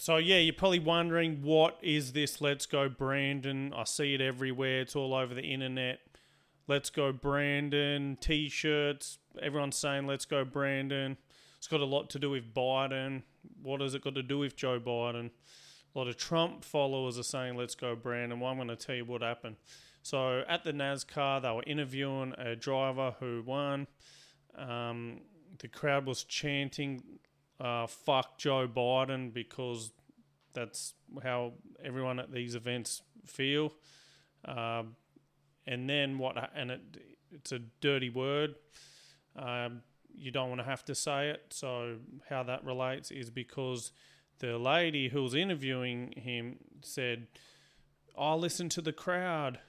so yeah, you're probably wondering what is this Let's Go Brandon? I see it everywhere. It's all over the internet. Let's Go Brandon t-shirts. Everyone's saying Let's Go Brandon. It's got a lot to do with Biden. What has it got to do with Joe Biden? A lot of Trump followers are saying Let's Go Brandon. Well, I'm going to tell you what happened. So at the NASCAR, they were interviewing a driver who won. Um, the crowd was chanting uh, "fuck Joe Biden" because that's how everyone at these events feel. Um, and then what? And it, it's a dirty word. Um, you don't want to have to say it. So how that relates is because the lady who was interviewing him said, "I listen to the crowd."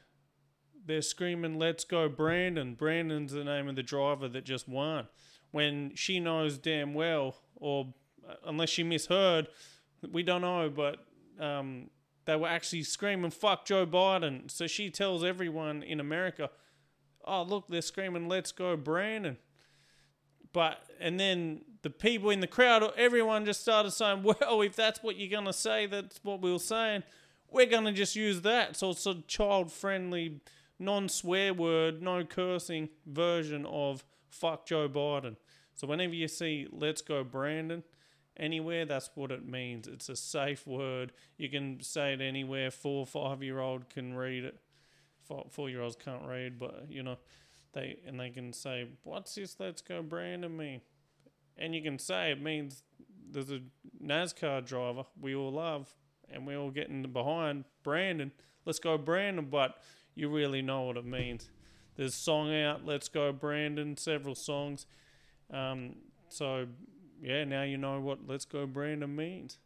They're screaming, "Let's go, Brandon!" Brandon's the name of the driver that just won. When she knows damn well, or uh, unless she misheard, we don't know, but um, they were actually screaming "fuck Joe Biden." So she tells everyone in America, "Oh, look, they're screaming, let's go, Brandon." But and then the people in the crowd, everyone just started saying, "Well, if that's what you're gonna say, that's what we were saying. We're gonna just use that." So it's a child-friendly, non-swear word, no cursing version of "fuck Joe Biden." So whenever you see "Let's go, Brandon," anywhere, that's what it means. It's a safe word. You can say it anywhere. Four, five-year-old can read it. Four, four-year-olds can't read, but you know they and they can say, "What's this? Let's go, Brandon." Mean, and you can say it means there's a NASCAR driver we all love, and we're all getting behind Brandon. Let's go, Brandon. But you really know what it means. There's song out, "Let's Go, Brandon." Several songs. Um, so yeah, now you know what "Let's Go, Brandon" means.